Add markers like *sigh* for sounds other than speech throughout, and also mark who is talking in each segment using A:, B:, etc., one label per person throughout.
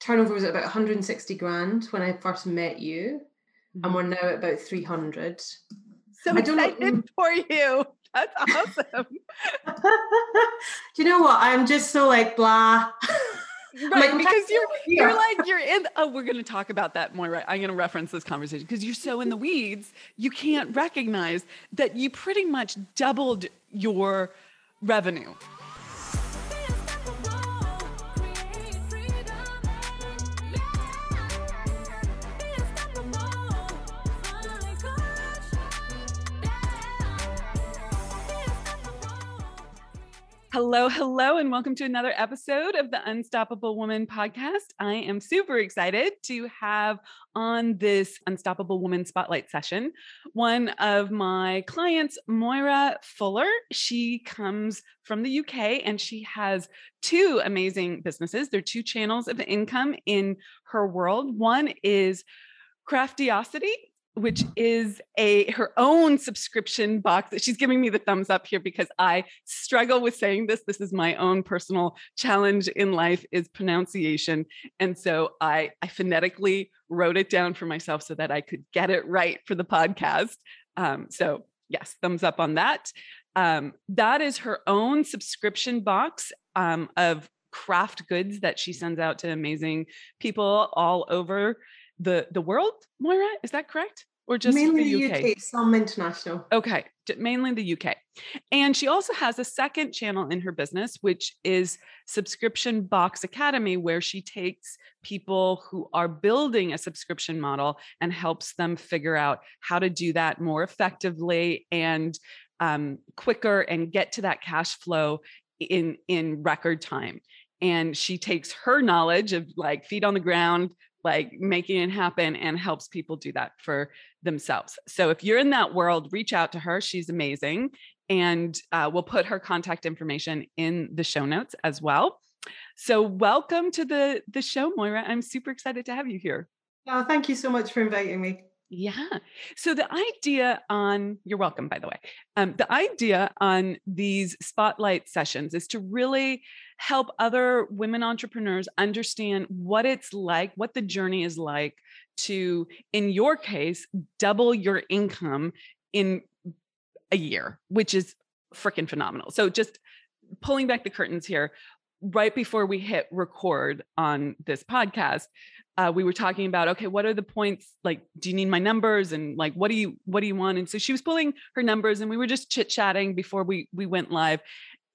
A: turnover was at about 160 grand when I first met you, and
B: Mhm.
A: we're now at about 300.
B: So
A: I don't know-
B: excited *laughs* for you. That's awesome. *laughs* *laughs*
A: Do you know what? I'm just so like blah.
B: right,
A: like,
B: because you're you're like you're in oh we're going to talk about that more right i'm going to reference this conversation because you're so in the weeds you can't recognize that you pretty much doubled your revenue Hello, hello, and welcome to another episode of the Unstoppable Woman podcast. I am super excited to have on this Unstoppable Woman Spotlight session one of my clients, Moira Fuller. She comes from the UK and she has two amazing businesses. They're two channels of income in her world. One is Craftiosity, which is a her own subscription box she's giving me the thumbs up here because I struggle with saying this. This is my own personal challenge in life is pronunciation. And so I, I phonetically wrote it down for myself so that I could get it right for the podcast. Um, so yes, thumbs up on that. Um, that is her own subscription box um, of craft goods that she sends out to amazing people all over the the world. Moira, is that correct? Or just
A: Mainly
B: the
A: the UK, some international.
B: Okay, mainly the UK. And she also has a second channel in her business, which is Subscription Box Academy, where she takes people who are building a subscription model and helps them figure out how to do that more effectively and um, quicker and get to that cash flow in in record time. And she takes her knowledge of like feet on the ground, like making it happen, and helps people do that for themselves. So if you're in that world, reach out to her. She's amazing. And uh, we'll put her contact information in the show notes as well. So welcome to the the show, Moira. I'm super excited to have you here.
A: Oh, thank you so much for inviting me.
B: Yeah. So the idea on you're welcome, by the way. Um, the idea on these spotlight sessions is to really help other women entrepreneurs understand what it's like, what the journey is like to, in your case, double your income in a year, which is freaking phenomenal. So just pulling back the curtains here, right before we hit record on this podcast, uh, we were talking about okay, what are the points? Like, do you need my numbers? And like, what do you what do you want? And so she was pulling her numbers, and we were just chit chatting before we we went live,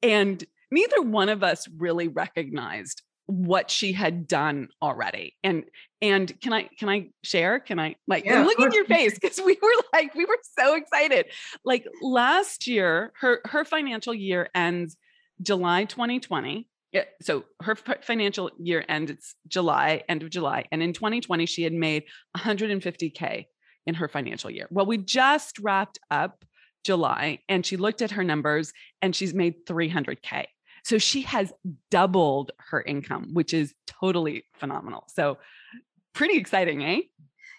B: and neither one of us really recognized what she had done already and and can i can i share can i like
A: Yeah,
B: look at your face because we were like we were so excited like last year her her financial year ends july 2020 Yeah, so her financial year end it's july end of july and in 2020 she had made 150k in her financial year well we just wrapped up july and she looked at her numbers and she's made 300k so she has doubled her income, which is totally phenomenal. So pretty exciting, eh?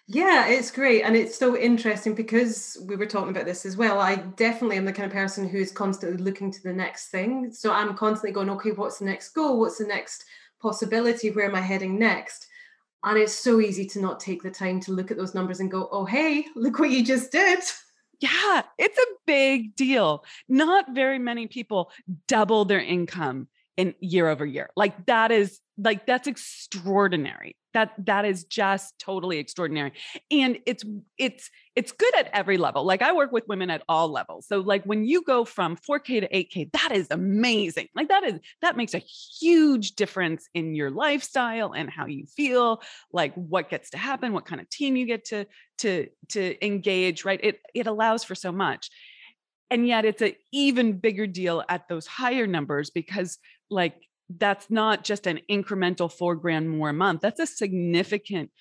A: Yeah, it's great. And it's so interesting because we were talking about this as well. I definitely am the kind of person who is constantly looking to the next thing. So I'm constantly going, okay, what's the next goal? What's the next possibility? Where am I heading next? And it's so easy to not take the time to look at those numbers and go, oh, hey, *laughs* look what you just did.
B: Yeah, it's a big deal. Not very many people double their income in year over year. Like that is like that's extraordinary. That that is just totally extraordinary. And it's it's it's good at every level. Like I work with women at all levels. So like when you go from 4K to 8K, that is amazing. Like that is that makes a huge difference in your lifestyle and how you feel, like what gets to happen, what kind of team you get to to to engage, right? It it allows for so much. And yet it's an even bigger deal at those higher numbers because like that's not just an incremental four grand more a month. That's a significantly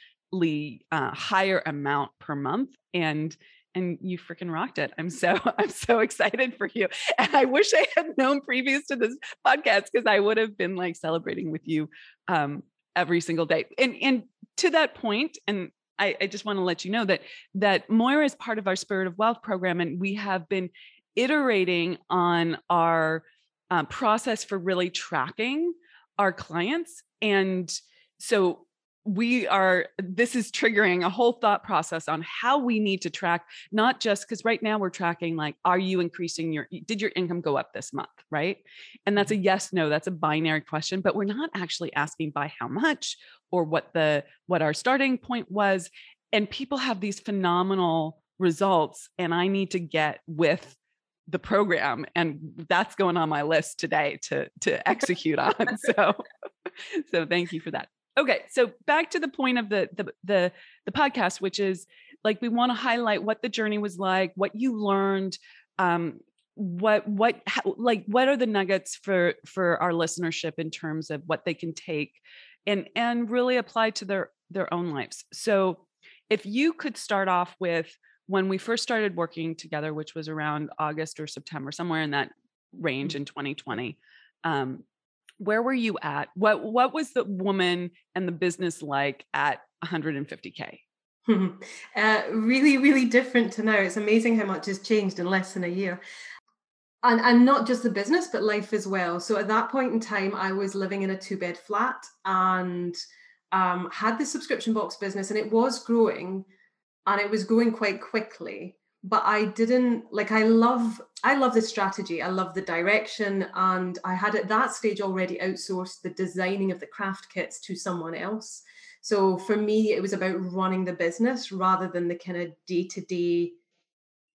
B: uh, higher amount per month. And and you freaking rocked it. I'm so *laughs* I'm so excited for you. And I wish I had known previous to this podcast because I would have been like celebrating with you um, every single day. And and to that point, and I, I just want to let you know that that Moira is part of our Spirit of Wealth program, and we have been iterating on our uh, process for really tracking our clients. And so we are this is triggering a whole thought process on how we need to track not just because right now we're tracking like are you increasing your did your income go up this month right and that's a mm-hmm. yes no that's a binary question but we're not actually asking by how much or what the what our starting point was and people have these phenomenal results and i need to get with the program and that's going on my list today to to execute on *laughs* so so thank you for that. Okay so back to the point of the the the, the podcast which is like we want to highlight what the journey was like what you learned um what what how, like what are the nuggets for for our listenership in terms of what they can take and and really apply to their their own lives. So if you could start off with when we first started working together which was around august or september somewhere in that range mm-hmm. in 2020 um, where were you at? What what was the woman and the business like at 150k *laughs*
A: uh, really really different to now it's amazing how much has changed in less than a year. And and not just the business but life as well. So at that point in time i was living in a two bed flat and um, had the subscription box business and it was growing and it was going quite quickly but I didn't like I love I love the strategy. I love the direction. And I had at that stage already outsourced the designing of the craft kits to someone else. So for me, it was about running the business rather than the kind of day-to-day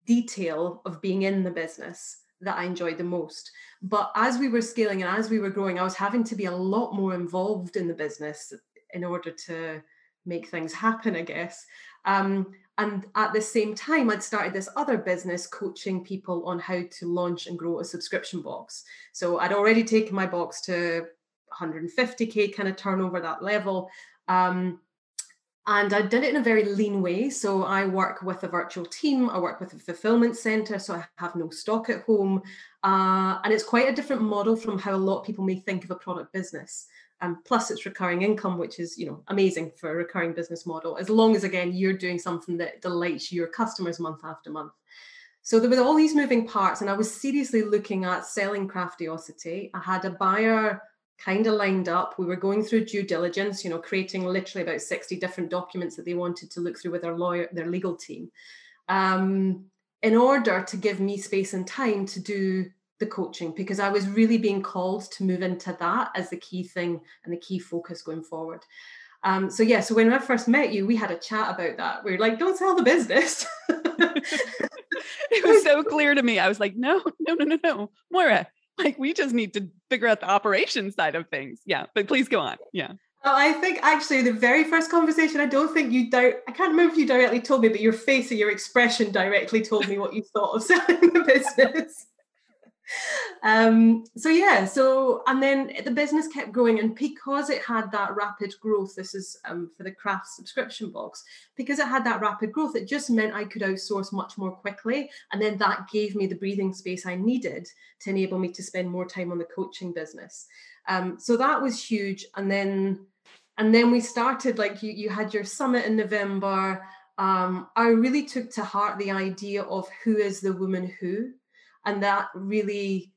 A: detail of being in the business that I enjoyed the most. But as we were scaling and as we were growing, I was having to be a lot more involved in the business in order to make things happen, I guess. Um, and at the same time, I'd started this other business coaching people on how to launch and grow a subscription box. So I'd already taken my box to 150K kind of turnover, that level. Um, and I did it in a very lean way. So I work with a virtual team, I work with a fulfillment center, so I have no stock at home. Uh, and it's quite a different model from how a lot of people may think of a product business. Um, plus it's recurring income, which is you know amazing for a recurring business model, as long as again you're doing something that delights your customers month after month. So there were all these moving parts, and I was seriously looking at selling Craftiosity. I had a buyer kind of lined up. We were going through due diligence, you know, creating literally about 60 different documents that they wanted to look through with their lawyer, their legal team, um, in order to give me space and time to do the coaching because I was really being called to move into that as the key thing and the key focus going forward. Um, so yeah, so when I first met you, we had a chat about that. We are like, don't sell the business. *laughs*
B: it was so clear to me. I was like, no, no, no, no, no, Moira. Like we just need to figure out the operation side of things. Yeah, but please go on. Yeah.
A: Well, I think actually the very first conversation, I don't think you di- I can't remember if you directly told me, but your face or your expression directly told me what you thought of *laughs* selling the business um, so yeah, so and then the business kept growing, and because it had that rapid growth, this is um, for the craft subscription box, because it had that rapid growth, it just meant I could outsource much more quickly, and then that gave me the breathing space I needed to enable me to spend more time on the coaching business. Um, so that was huge, and then and then we started like you you had your summit in November. Um, I really took to heart the idea of who is the woman who and that really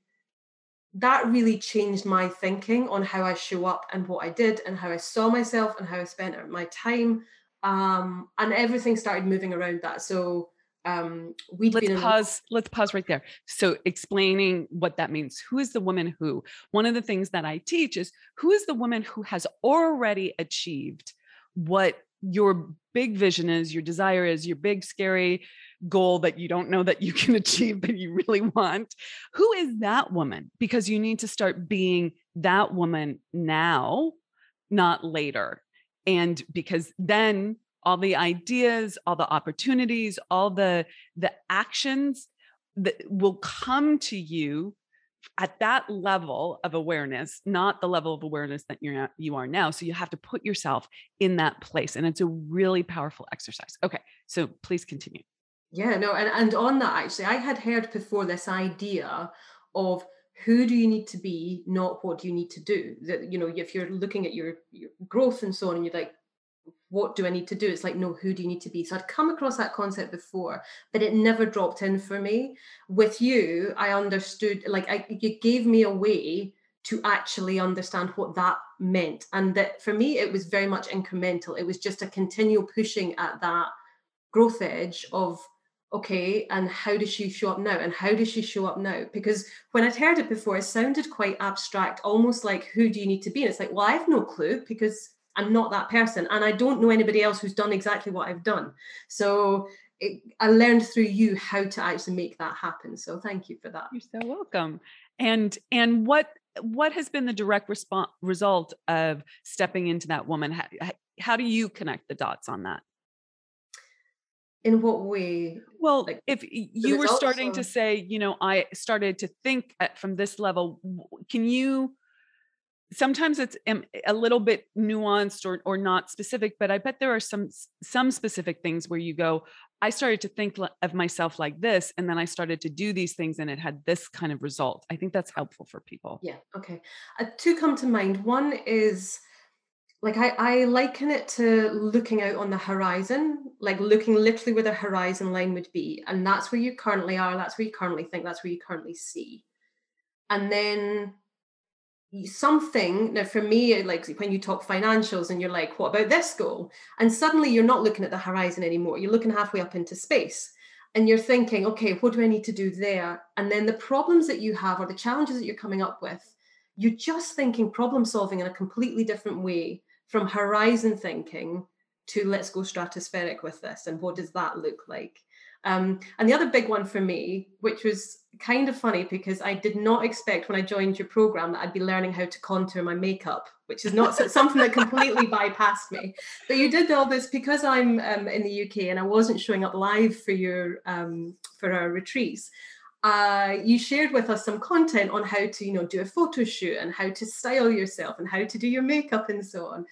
A: that really changed my thinking on how I show up and what I did and how I saw myself and how I spent my time. Um, and everything started moving around that. So um, we
B: let's pause. Let's pause right there. So explaining what that means. Who is the woman who? One of the things that I teach is who is the woman who has already achieved what your big vision is, your desire is, your big scary goal that you don't know that you can *laughs* achieve but you really want who is that woman? Because you need to start being that woman now not later. And because then all the ideas all the opportunities all the the actions that will come to you at that level of awareness not the level of awareness that you're you are now. So you have to put yourself in that place and it's a really powerful exercise. Okay so please continue
A: yeah, no, and, and on that actually, I had heard before this idea of who do you need to be, not what do you need to do. That you know, if you're looking at your, your growth and so on, and you're like, what do I need to do? It's like, no, who do you need to be? So I'd come across that concept before, but it never dropped in for me. With you, I understood, like, I, you gave me a way to actually understand what that meant. And that for me, it was very much incremental. It was just a continual pushing at that growth edge of okay, and how does she show up now? And how does she show up now? Because when I'd heard it before, it sounded quite abstract, almost like who do you need to be? And it's like, well, I have no clue because I'm not that person. And I don't know anybody else who's done exactly what I've done. So it, I learned through you how to actually make that happen. So thank you for that.
B: You're so welcome. And and what what has been the direct response result of stepping into that woman? How, how do you connect the dots on that?
A: In what way
B: well like if you were starting or? to say you know i started to think at, from this level can you sometimes it's a little bit nuanced or, or not specific but i bet there are some some specific things where you go i started to think of myself like this and then i started to do these things and it had this kind of result. I think that's helpful for people.
A: Yeah okay. Uh, two come to mind. One is like I, I liken it to looking out on the horizon like looking literally where the horizon line would be and that's where you currently are that's where you currently think that's where you currently see. And then something now for me like when you talk financials and you're like what about this goal? And suddenly you're not looking at the horizon anymore you're looking halfway up into space. And you're thinking okay what do i need to do there? And then the problems that you have or the challenges that you're coming up with you're just thinking problem solving in a completely different way from horizon thinking to let's go stratospheric with this and what does that look like? Um, and the other big one for me which was kind of funny because i did not expect when i joined your program that i'd be learning how to contour my makeup which is not something that completely *laughs* bypassed me. But you did all this because i'm um, in the uk and i wasn't showing up live for your um, for our retreats uh, you shared with us some content on how to, you know, do a photo shoot and how to style yourself and how to do your makeup and so on.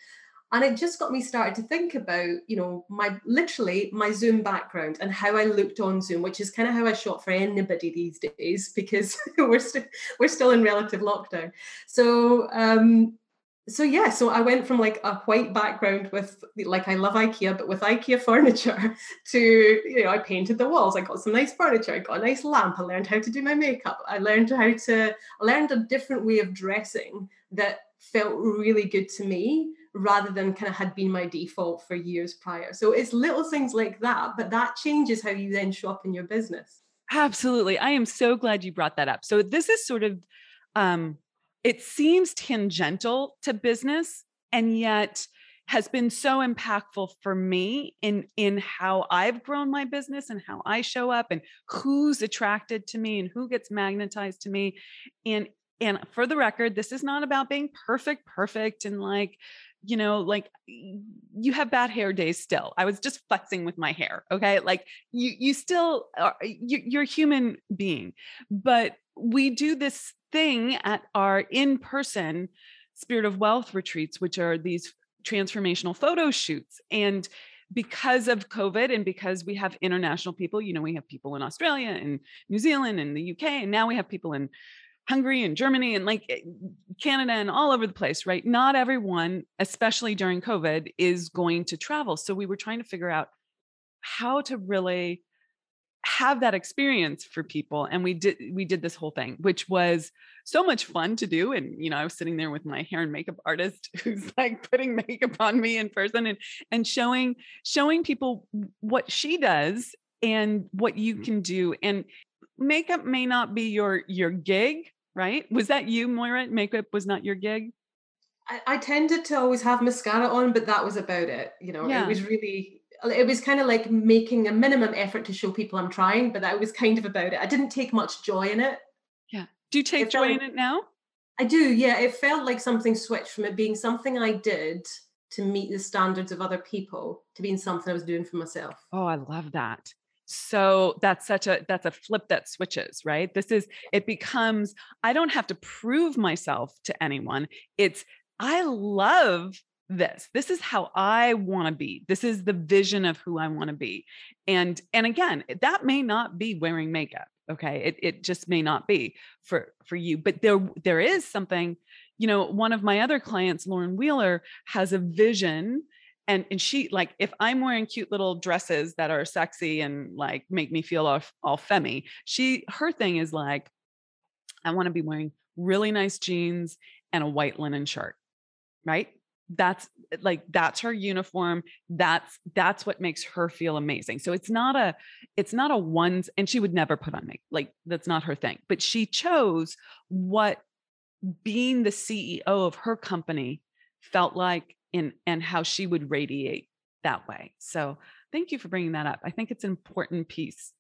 A: And it just got me started to think about, you know, my literally my Zoom background and how I looked on Zoom, which is kind of how I shot for anybody these days *laughs* because we're still we're still in relative lockdown. So um, so yeah, so I went from like a white background with like I love IKEA, but with IKEA furniture *laughs* to you know I painted the walls. I got some nice furniture. I got a nice lamp. I learned how to do my makeup. I learned how to I learned a different way of dressing that felt really good to me rather than kind of had been my default for years prior. So it's little things like that, but that changes how you then show up in your business.
B: Absolutely. I am so glad you brought that up. So this is sort of um it seems tangential to business and yet has been so impactful for me in in how I've grown my business and how I show up and who's attracted to me and who gets magnetized to me. And and for the record this is not about being perfect perfect and like you know like you have bad hair days still. I was just flexing with my hair okay? Like you you still are you, you're a human being. But we do this thing at our in person Spirit of Wealth retreats, which are these transformational photo shoots. And because of COVID and because we have international people, you know, we have people in Australia and New Zealand and the UK, and now we have people in Hungary and Germany and like eh, Canada and all over the place, right? Not everyone, especially during COVID, is going to travel. So we were trying to figure out how to really have that experience for people and we did we did this whole thing which was so much fun to do and you know i was sitting there with my hair and makeup artist *laughs* who's like putting makeup on me in person and and showing showing people what she does and what you can do and makeup may not be your your gig right was that you moira makeup was not your gig
A: I, I tended to always have mascara on but that was about it you know yeah. Uh, it was really it was kind of like making a minimum effort to show people I'm trying, but that was kind of about it. I didn't take much joy in it.
B: Yeah. Do you take it joy in it now?
A: I do. Yeah. It felt like something switched from it being something I did to meet the standards of other people to being something I was doing for myself.
B: Oh, I love that. So that's such a that's a flip that switches, right? This is it becomes I don't have to prove myself to anyone. It's I love this. This is how i want to be. This is the vision of who i want to be. And and again that may not be wearing makeup okay? It, it just may not be for for you. But there there is something you know one of my other clients lauren wheeler has a vision and and she like if i'm wearing cute little dresses that are sexy and like make me feel all, all femmy she her thing is like i want to be wearing really nice jeans and a white linen shirt right? That's eh, like that's her uniform. That's that's what makes her feel amazing. So it's not a it's not a ones and she would never put on make like that's not her thing. But she chose what being the CEO of her company felt like in and how she would radiate that way. So thank you for bringing that up. I think it's an important piece.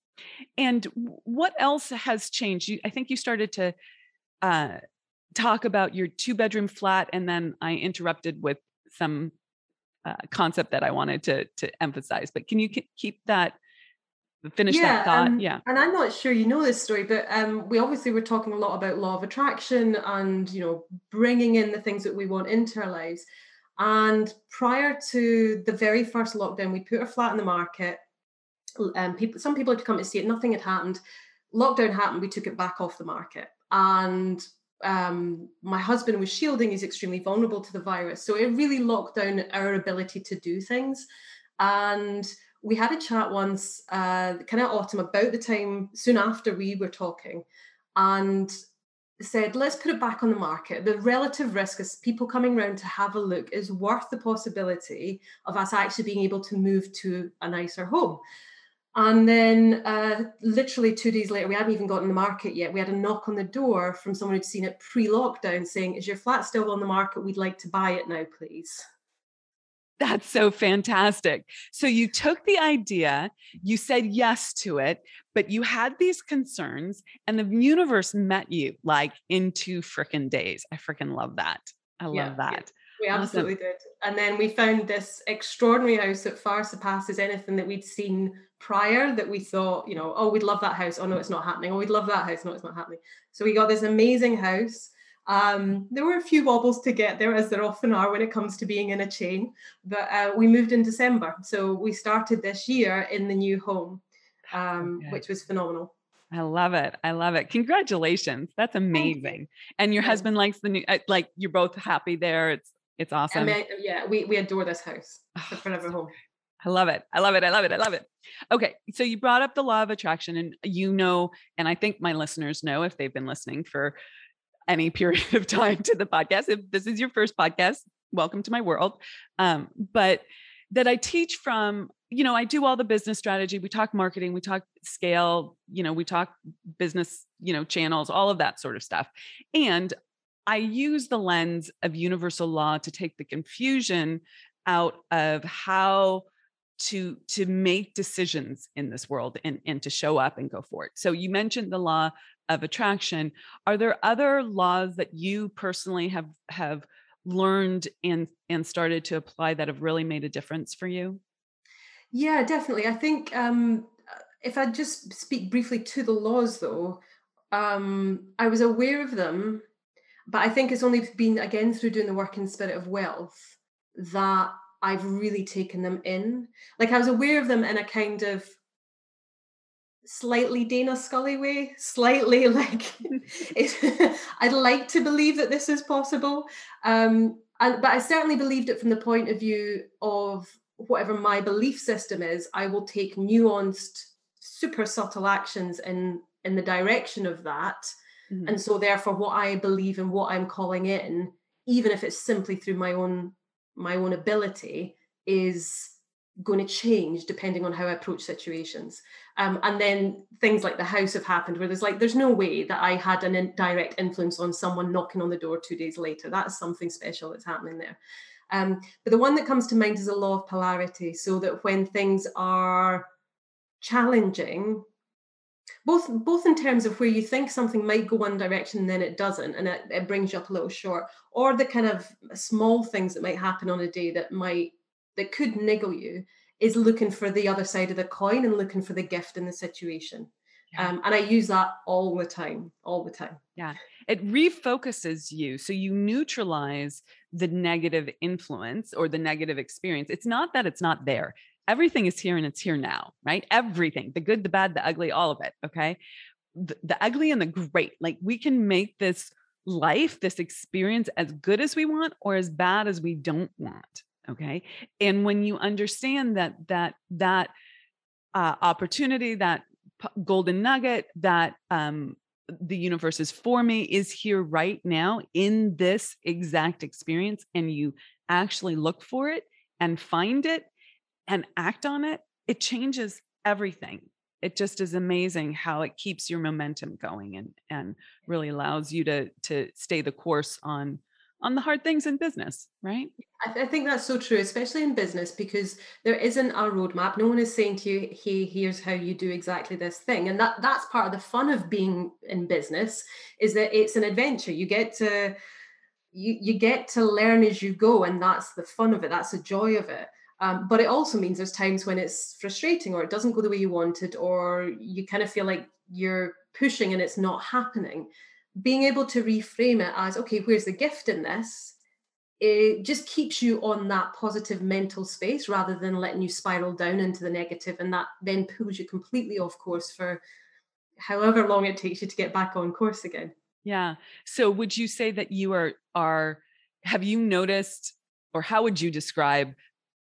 B: And what else has changed? You, I think you started to uh, talk about your two bedroom flat, and then I interrupted with some uh, concept that I wanted to to emphasize. But can you keep that? Finish yeah, that thought.
A: Um,
B: yeah.
A: And I'm not sure you know this story, but um, we obviously were talking a lot about law of attraction and you know bringing in the things that we want into our lives. And prior to the very first lockdown, we put our flat in the market. Um, people, some people had come to see it. Nothing had happened. Lockdown happened. We took it back off the market, and um, my husband was shielding. He's extremely vulnerable to the virus, so it really locked down our ability to do things. And we had a chat once, uh, kind of autumn, about the time soon after we were talking, and said, let's put it back on the market. The relative risk is people coming around to have a look is worth the possibility of us actually being able to move to a nicer home. And then, uh, literally two days later, we hadn't even gotten the market yet. We had a knock on the door from someone who'd seen it pre lockdown saying, Is your flat still on the market? We'd like to buy it now, please.
B: That's so fantastic. So you took the idea, you said yes to it, but you had these concerns, and the universe met you like in two freaking days. I freaking love that. I love yeah, that.
A: Yeah, we absolutely awesome. did. And then we found this extraordinary house that far surpasses anything that we'd seen prior that we thought, you know, oh, we'd love that house. Oh, no, it's not happening. Oh, we'd love that house. No, it's not happening. So we got this amazing house um, there were a few wobbles to get there, as there often are when it comes to being in a chain, but uh, we moved in December. So we started this year in the new home, um, okay. which was phenomenal.
B: I love it. I love it. Congratulations. That's amazing. And your husband likes the new, uh, like you're both happy there. It's, it's awesome.
A: I mean, yeah, we, we adore this house. It's forever home.
B: I love it. I love it. I love it. I love it. Okay. So you brought up the law of attraction and you know, and I think my listeners know if they've been listening for any period of time to the podcast. If this is your first podcast, welcome to my world. Um, but that I teach from, you know, I do all the business strategy. We talk marketing, we talk scale, you know, we talk business, you know, channels, all of that sort of stuff. And I use the lens of universal law to take the confusion out of how to to make decisions in this world and, and to show up and go forward. So you mentioned the law of attraction. Are there other laws that you personally have have learned and and started to apply that have really made a difference for you?
A: Yeah, definitely. I think um, if I just speak briefly to the laws, though, um, I was aware of them, but I think it's only been again through doing the work in Spirit of Wealth that I've really taken them in. Like I was aware of them in a kind of slightly Dana Scully way, slightly *laughs* like I'd like to believe that this is possible. Um, and, but I certainly believed it from the point of view of whatever my belief system is, I will take nuanced, super subtle actions in in the direction of that. Mm-hmm. And so therefore what I believe and what I'm calling in, even if it's simply through my own my own ability, is going to change depending on how I approach situations. Um, and then things like the house have happened where there's like, there's no way that I had an indirect influence on someone knocking on the door two days later. That's something special that's happening there. Um, but the one that comes to mind is a law of polarity, so that when things are challenging, both both in terms of where you think something might go one direction and then it doesn't, and it, it brings you up a little short, or the kind of small things that might happen on a day that might that could niggle you is looking for the other side of the coin and looking for the gift in the situation. Yeah. Um, and I use that all the time, all the time.
B: Yeah. It refocuses you. So you neutralize the negative influence or the negative experience. It's not that it's not there. Everything is here and it's here now, right? Everything, the good, the bad, the ugly, all of it. Okay. The, the ugly and the great. Like we can make this life, this experience as good as we want or as bad as we don't want okay? And when you understand that that that uh, opportunity that p- golden nugget that um the universe is for me is here right now in this exact experience and you actually look for it and find it and act on it it changes everything. It just is amazing how it keeps your momentum going and and really allows you to to stay the course on on the hard things in business, right?
A: I, th- I, think that's so true, especially in business, because there isn't a roadmap. No one is saying to you, "Hey, here's how you do exactly this thing," and that that's part of the fun of being in business is that it's an adventure. You get to you you get to learn as you go, and that's the fun of it. That's the joy of it. Um, but it also means there's times when it's frustrating, or it doesn't go the way you wanted, or you kind of feel like you're pushing and it's not happening being able to reframe it as okay where's the gift in this? It just keeps you on that positive mental space rather than letting you spiral down into the negative and that then pulls you completely off course for however long it takes you to get back on course again.
B: Yeah. So would you say that you are are have you noticed or how would you describe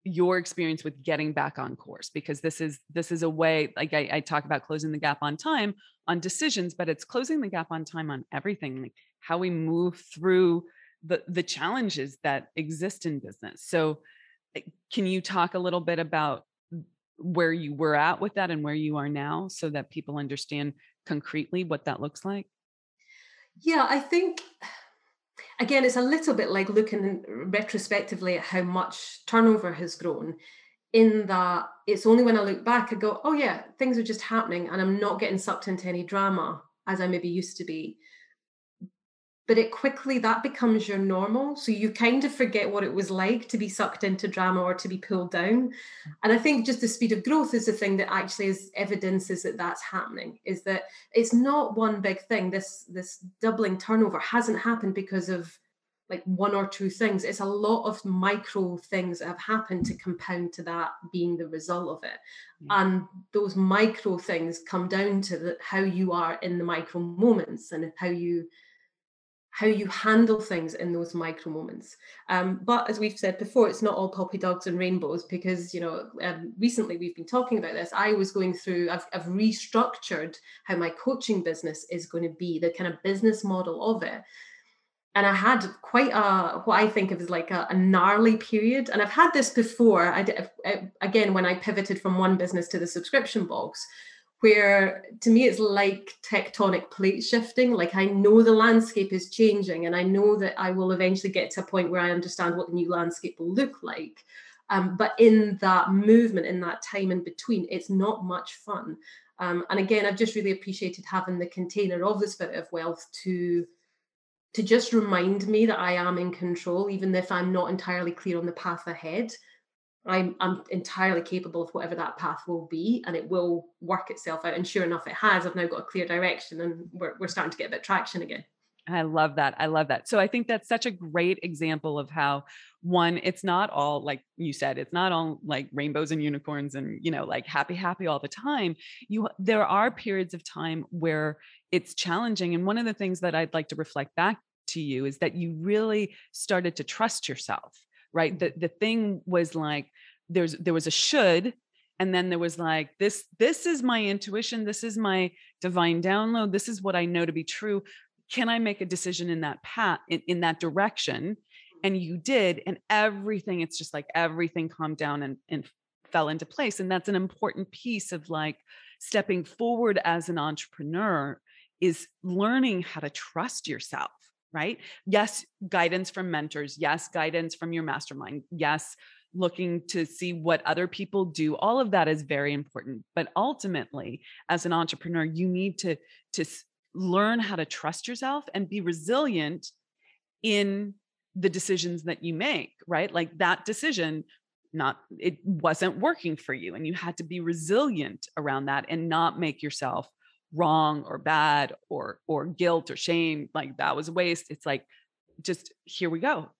B: your experience with getting back on course because this is this is a way like I, I, talk about closing the gap on time on decisions but it's closing the gap on time on everything like how we move through the the challenges that exist in business. So eh, can you talk a little bit about where you were at with that and where you are now so that people understand concretely what that looks like?
A: Yeah i think again, it's a little bit like looking retrospectively at how much turnover has grown. In that it's only when I look back, I go, oh yeah, things are just happening, and I'm not getting sucked into any drama as I maybe used to be. But it quickly that becomes your normal. So you kind of forget what it was like to be sucked into drama or to be pulled down. And I think just the speed of growth is the thing that actually is evidences that that's happening. Is that it's not one big thing. This this doubling turnover hasn't happened because of like one or two things. It's a lot of micro things that have happened to compound to that being the result of it. And those micro things come down to the, how you are in the micro moments and how you how you handle things in those micro moments. Um, but as we've said before, it's not all puppy dogs and rainbows because, you know, um, recently we've been talking about this. I was going through, I've, I've restructured how my coaching business is going to be, the kind of business model of it and I had quite a what I think of as like a, a gnarly period. And I've had this before. I did, again when I pivoted from one business to the subscription box, where to me it's like tectonic plate shifting. Like I know the landscape is changing, and I know that I will eventually get to a point where I understand what the new landscape will look like. Um, but in that movement, in that time in between, it's not much fun. Um, and again, I've just really appreciated having the container of the spirit of wealth to to just remind me that I am in control, even if I'm not entirely clear on the path ahead. I'm, I'm entirely capable of whatever that path will be, and it will work itself out. And sure enough, it has. I've now got a clear direction, and we're, we're starting to get a bit traction again.
B: I love that. I love that. So I think that's such a great example of how one, it's not all like you said, it's not all like rainbows and unicorns and you know, like happy, happy all the time. You there are periods of time where it's challenging. And one of the things that I'd like to reflect back to you is that you really started to trust yourself, right? The the thing was like there's there was a should and then there was like this this is my intuition this is my divine download this is what i know to be true. Can i make a decision in that path in, in that direction? And mm-hmm. you did and everything it's just like everything calmed down and, and fell into place and that's an important piece of like stepping forward as an entrepreneur is learning how to trust yourself right? Yes, guidance from mentors. Yes, guidance from your mastermind. Yes, looking to see what other people do. All of that is very important. But ultimately, as an entrepreneur, you need to, to learn how to trust yourself and be resilient in the decisions that you make, right? Like that decision not it wasn't working for you and you had to be resilient around that and not make yourself wrong or bad or or guilt or shame like that was a waste it's like just here we go.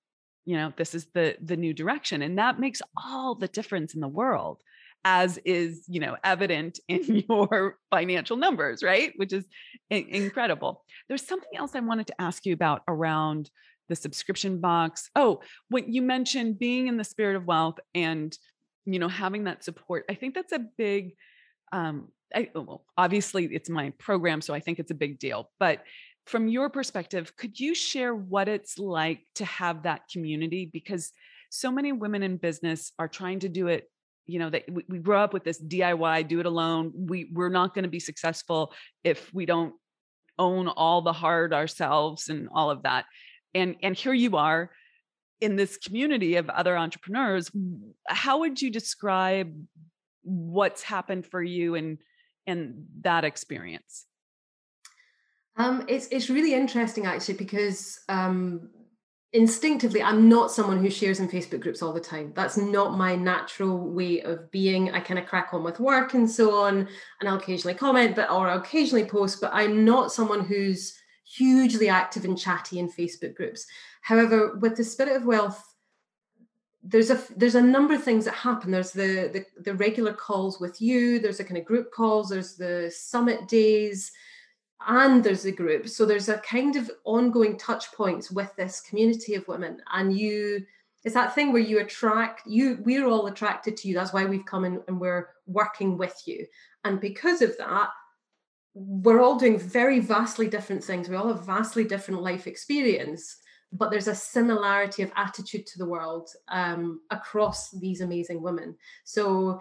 B: You know this is the the new direction and that makes all the difference in the world as is you know evident *laughs* in your financial numbers right? Which is incredible. There's something else i wanted to ask you about around the subscription box. Oh when you mentioned being in the spirit of wealth and you know having that support i think that's a big um, I, oh, well, obviously it's my program, so I think it's a big deal. But from your perspective, could you share what it's like to have that community? Because so many women in business are trying to do it you know that we, we grow up with this diy do it alone we we're not going to be successful if we don't own all the hard ourselves and all of that and and here you are in this community of other entrepreneurs how would you describe what's happened for you and and that experience?
A: Um, it's it's really interesting actually because um, instinctively i'm not someone who shares in facebook groups all the time. That's not my natural way of being. I kind of crack on with work and so on and i'll occasionally comment but or I'll occasionally post but i'm not someone who's hugely active and chatty in facebook groups. However with the spirit of wealth there's a there's a number of things that happen. There's the, the the regular calls with you there's a kind of group calls there's the summit days and there's a group. So there's a kind of ongoing touch points with this community of women. And you it's that thing where you attract you we're all attracted to you. That's why we've come in and we're working with you. And because of that we're all doing very vastly different things. We all have vastly different life experience but there's a similarity of attitude to the world um, across these amazing women so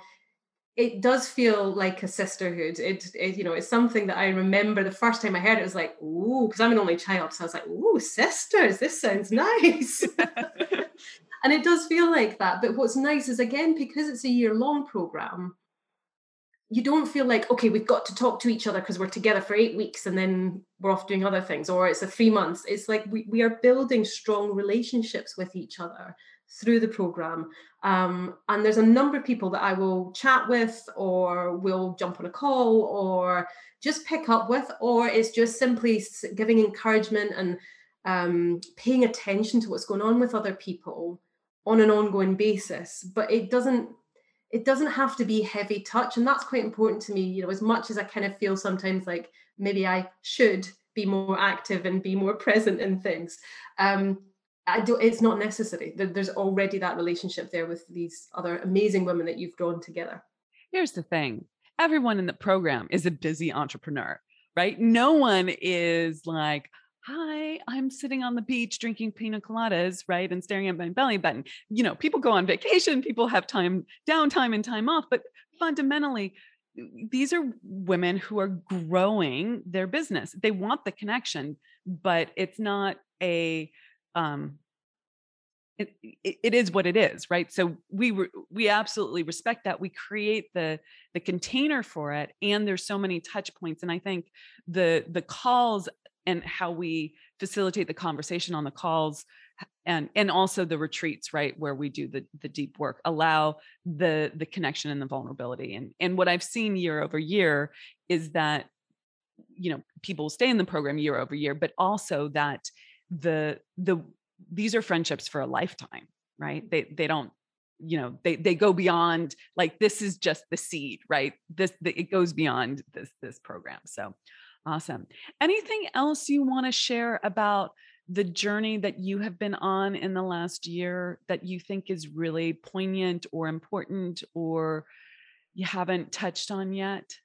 A: it does feel like a sisterhood. It, it, you know, it's something that I remember the first time I heard it was like, ooh, because I'm an only child. So I was like, ooh, sisters, this sounds *laughs* nice. *laughs* and it does feel like that. But what's nice is again, because it's a year long program, you don't feel like, okay, we've got to talk to each other because we're together for eight weeks and then we're off doing other things, or it's a three months. It's like we, we are building strong relationships with each other through the program. Um, and there's a number of people that I will chat with, or will jump on a call, or just pick up with, or it's just simply giving encouragement and um, paying attention to what's going on with other people on an ongoing basis. But it doesn't it doesn't have to be heavy touch, and that's quite important to me. You know, as much as I kind of feel sometimes like maybe I should be more active and be more *laughs* present in things. Um, I do, it's not necessary. There's already that relationship there with these other amazing women that you've drawn together.
B: Here's the thing everyone in the program is a busy entrepreneur, right? No one is like, Hi, I'm sitting on the beach drinking pina coladas, right? And staring at my belly button. You know, people go on vacation, people have time, downtime and time off, but fundamentally, these are women who are growing their business. They want the connection, but it's not a um, it, it, is what it is right so we re, we absolutely respect that we create the the container for it and there's so many touch points and i think the the calls and how we facilitate the conversation on the calls and and also the retreats right where we do the the deep work allow the the connection and the vulnerability and and what i've seen year over year is that you know people stay in the program year over year but also that the the these are friendships for a lifetime right? They they don't you know they they go beyond like this is just the seed right? This the, it goes beyond this this program so awesome anything else you want to share about the journey that you have been on in the last year that you think is really poignant or important or you haven't touched on yet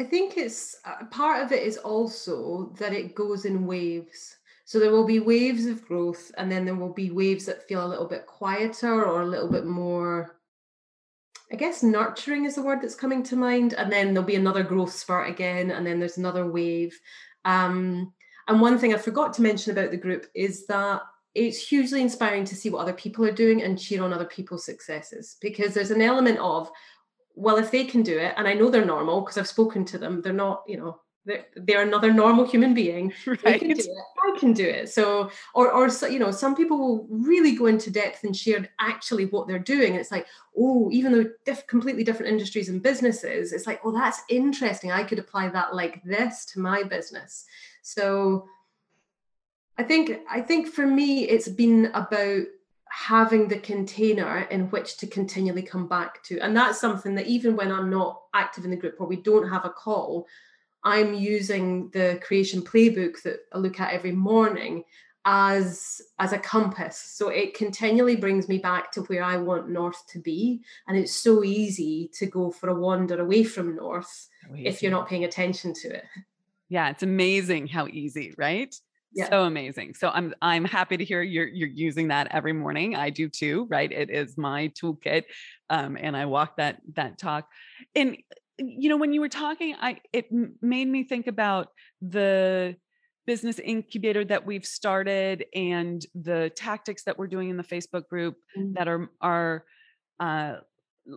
A: I think it's uh, part of it is also that it goes in waves. So there will be waves of growth, and then there will be waves that feel a little bit quieter or a little bit more, I guess, nurturing is the word that's coming to mind. And then there'll be another growth spurt again, and then there's another wave. Um, and one thing I forgot to mention about the group is that it's hugely inspiring to see what other people are doing and cheer on other people's successes because there's an element of well, if they can do it, and I know they're normal because I've spoken to them, they're not, you know, they're, they're another normal human being. *laughs* Right. They can do it. I can do it. So, or, or, you know, some people will really go into depth and share actually what they're doing. And it's like, oh, even though diff- completely different industries and businesses, it's like, oh, that's interesting. I could apply that like this to my business. So, I think, I think for me, it's been about having the container in which to continually come back to. And that's something that even when I'm not active in the group or we don't have a call, I'm using the creation playbook that I look at every morning as as a compass. So it continually brings me back to where i want north to be. And it's so easy to go for a wander away from north if you're not paying attention to it.
B: Yeah it's amazing how easy right? Yeah. so amazing. So i'm i'm happy to hear you're you're using that every morning. I do too right? It is my toolkit um, and i walk that that talk. And you know when you were talking i it made me think about the business incubator that we've started and the tactics that we're doing in the Facebook group mm-hmm. that are are uh,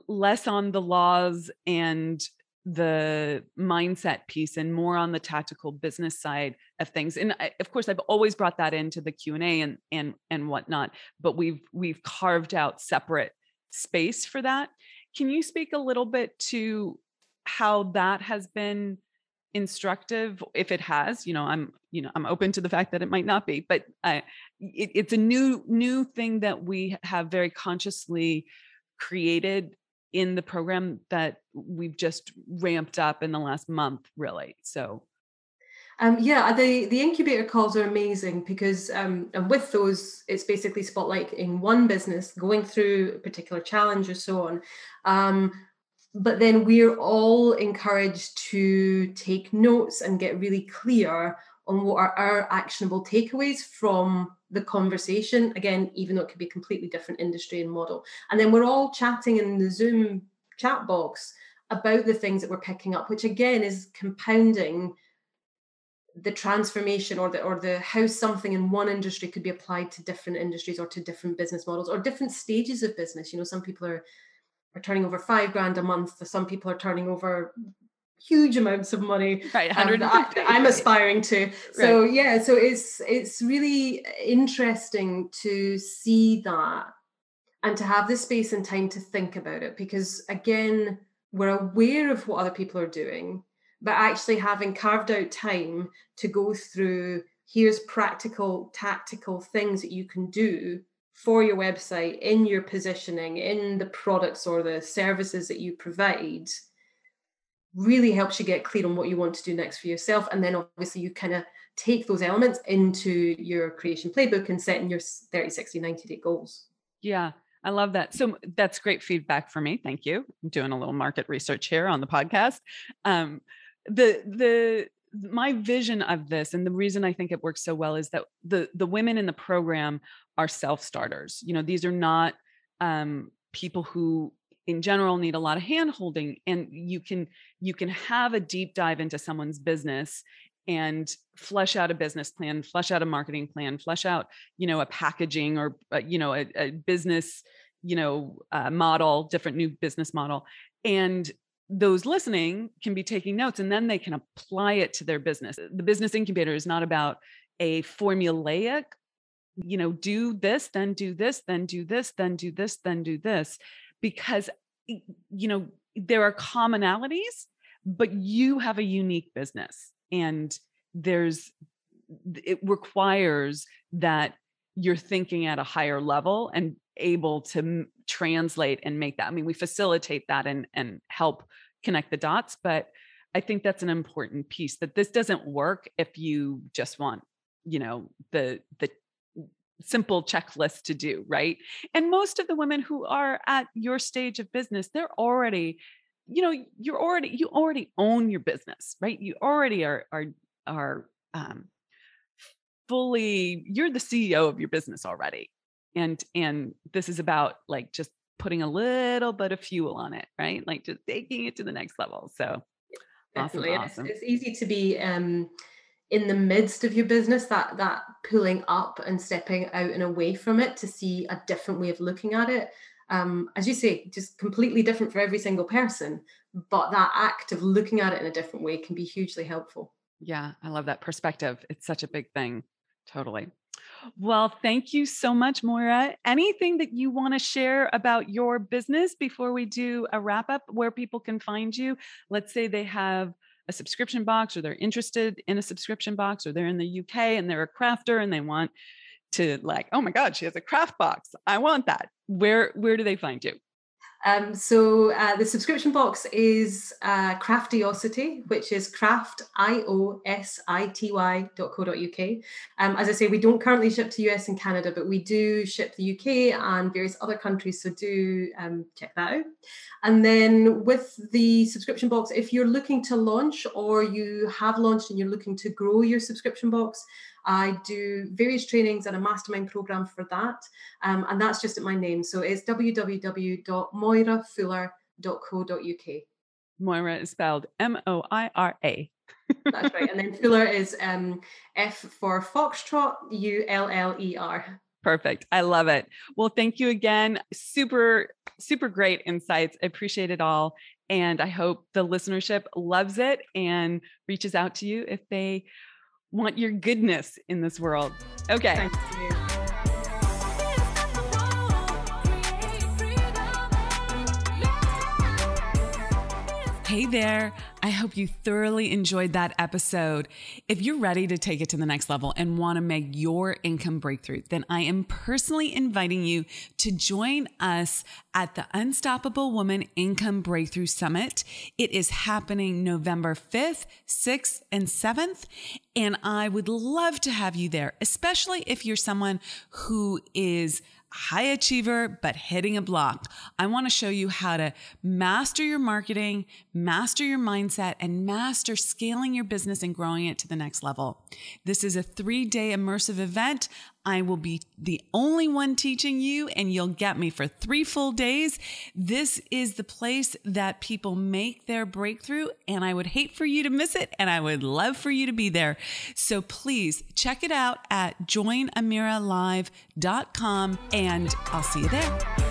B: less on the laws and the mindset piece and more on the tactical business side of things and I, of course i've always brought that into the q&a and and and whatnot but we've we've carved out separate space for that can you speak a little bit to how that has been instructive if it has you know i'm you know i'm open to the fact that it might not be but uh, it, it's a new new thing that we have very consciously created in the program that we've just ramped up in the last month really so
A: um, yeah, the, the incubator calls are amazing because um, and with those, it's basically spotlighting one business going through a particular challenge or so on. Um, but then we're all encouraged to take notes and get really clear on what are our actionable takeaways from the conversation. Again even though it could be a completely different industry and model. And then we're all chatting in the zoom chat box about the things that we're picking up which again is compounding the transformation or the or the how something in one industry could be applied to different industries or to different business models or different stages of business. You know some people are are turning over five grand a month. Some people are turning over huge amounts of money.
B: Right, um,
A: I, am aspiring to. So right. yeah, so it's it's really interesting to see that and to have the space and time to think about it because again, we're aware of what other people are doing, but actually having carved out time to go through here's practical tactical things that you can do for your website in your positioning in the products or the services that you provide really helps you get clear on what you want to do next for yourself and then obviously you kind of take those elements into your creation playbook and setting your 30 60 90 day goals
B: yeah I love that. So that's great feedback for me. Thank you. I'm doing a little market research here on the podcast. Um, the the my vision of this and the reason i think it works so well is that the the women in the program are self starters you know these are not um, people who in general need a lot of hand holding and you can you can have a deep dive into someone's business and flesh out a business plan flesh out a marketing plan flesh out you know a packaging or uh, you know a, a business you know uh, model different new business model and those listening can be taking notes and then they can apply it to their business. The business incubator is not about a formulaic, you know, do this, then do this, then do this, then do this, then do this, because, you know, there are commonalities, but you have a unique business and there's, it requires that you're thinking at a higher level and able to translate and make that. I mean, we facilitate that and and help connect the dots, but I think that's an important piece that this doesn't work if you just want, you know, the the simple checklist to do, right? And most of the women who are at your stage of business, they're already you know, you're already you already own your business, right? You already are are are um fully you're the CEO of your business already and and this is about like just putting a little bit of fuel on it right like just taking it to the next level so
A: Definitely. Awesome, awesome. It's, it's, easy to be um in the midst of your business that that pulling up and stepping out and away from it to see a different way of looking at it um, as you say, just completely different for every single person. But that act of looking at it in a different way can be hugely helpful.
B: Yeah, I love that perspective. It's such a big thing. Totally. Well, thank you so much, Moira. Anything that you want to share about your business before we do a wrap up where people can find you? Let's say they have a subscription box or they're interested in a subscription box or they're in the UK and they're a crafter and they want to like, oh my God, she has a craft box. I want that. Where where do they find you?
A: Um, so uh, the subscription box is uh, Craftiosity, which is craft i o s i t y dot co dot uk. Um, as I say, we don't currently ship to US and Canada, but we do ship the UK and various other countries. So do um, check that out. And then with the subscription box, if you're looking to launch or you have launched and you're looking to grow your subscription box, I do various trainings and a mastermind program for that. Um, and that's just at my name. So it's www.moirafuller.co.uk.
B: Moira is spelled M O I R A.
A: That's right. And then *laughs* Fuller is um, F for Foxtrot, U L L E R.
B: Perfect. I love it. Well, thank you again. Super, super great insights. I appreciate it all. And I hope the listenership loves it and reaches out to you if they want your goodness in this world. Okay. Hey there. I hope you thoroughly enjoyed that episode. If you're ready to take it to the next level and want to make your income breakthrough, then I am personally inviting you to join us at the Unstoppable Woman Income Breakthrough Summit. It is happening November 5th, 6th, and 7th. And I would love to have you there, especially if you're someone who is high achiever, but hitting a block. I want to show you how to master your marketing, master your mindset, and master scaling your business and growing it to the next level. This is a three day immersive event. I will be the only one teaching you, and you'll get me for three full days. This is the place that people make their breakthrough, and I would hate for you to miss it, and I would love for you to be there. So please check it out at joinamiralive.com, and I'll see you there.